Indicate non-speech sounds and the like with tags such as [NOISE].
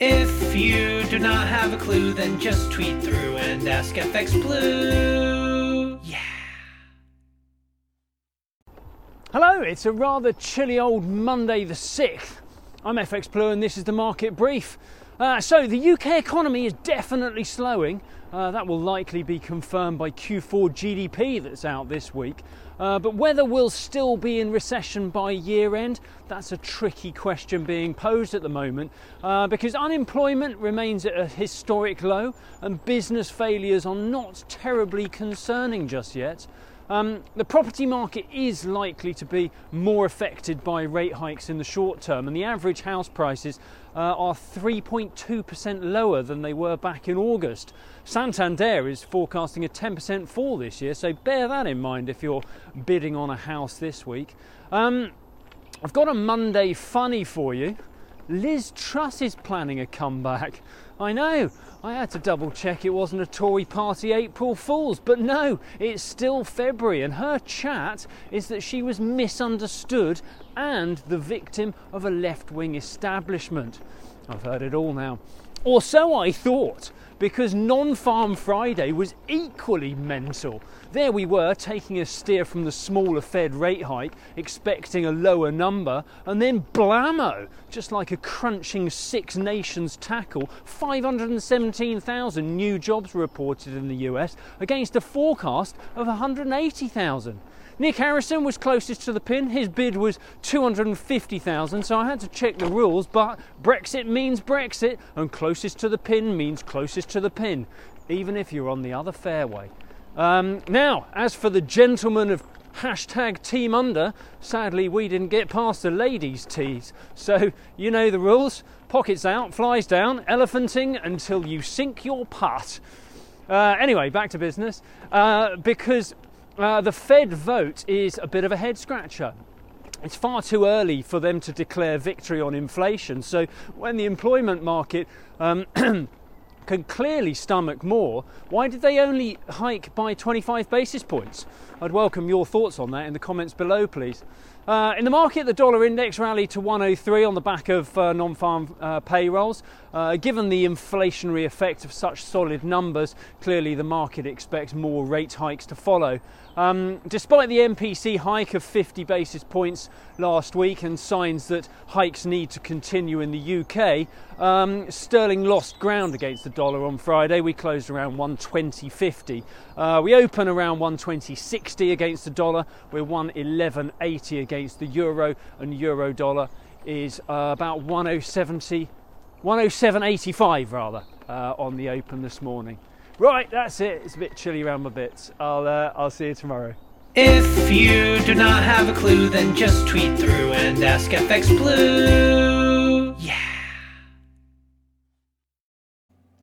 If you do not have a clue, then just tweet through and ask FX Blue. Yeah. Hello, it's a rather chilly old Monday the 6th. I'm FX Blue and this is the market brief. Uh, so, the UK economy is definitely slowing. Uh, that will likely be confirmed by Q4 GDP that's out this week. Uh, but whether we'll still be in recession by year end, that's a tricky question being posed at the moment uh, because unemployment remains at a historic low and business failures are not terribly concerning just yet. Um, the property market is likely to be more affected by rate hikes in the short term, and the average house prices uh, are 3.2% lower than they were back in August. Santander is forecasting a 10% fall this year, so bear that in mind if you're bidding on a house this week. Um, I've got a Monday funny for you. Liz Truss is planning a comeback. I know, I had to double check it wasn't a Tory party April Fool's, but no, it's still February, and her chat is that she was misunderstood and the victim of a left wing establishment. I've heard it all now. Or so I thought because Non Farm Friday was equally mental. There we were taking a steer from the smaller Fed rate hike, expecting a lower number, and then blammo, just like a crunching Six Nations tackle, 517,000 new jobs reported in the US against a forecast of 180,000. Nick Harrison was closest to the pin. His bid was 250,000, so I had to check the rules, but Brexit means Brexit, and closest to the pin means closest to the pin, even if you're on the other fairway. Um, now, as for the gentleman of hashtag team under, sadly we didn't get past the ladies' tees. So, you know the rules pockets out, flies down, elephanting until you sink your putt. Uh, anyway, back to business. Uh, because uh, the Fed vote is a bit of a head scratcher. It's far too early for them to declare victory on inflation. So when the employment market um, [CLEARS THROAT] can clearly stomach more, why did they only hike by 25 basis points? I'd welcome your thoughts on that in the comments below, please. Uh, in the market, the dollar index rallied to 103 on the back of uh, non farm uh, payrolls. Uh, given the inflationary effect of such solid numbers, clearly the market expects more rate hikes to follow. Um, despite the MPC hike of 50 basis points last week and signs that hikes need to continue in the UK, um, sterling lost ground against the dollar on Friday. We closed around 120.50. Uh, we open around 120.60 against the dollar. We're 111.80 against the euro, and euro dollar is uh, about 1070, 107.85 rather uh, on the open this morning. Right, that's it. It's a bit chilly around my bits. I'll uh, I'll see you tomorrow. If you do not have a clue, then just tweet through and ask FX Blue.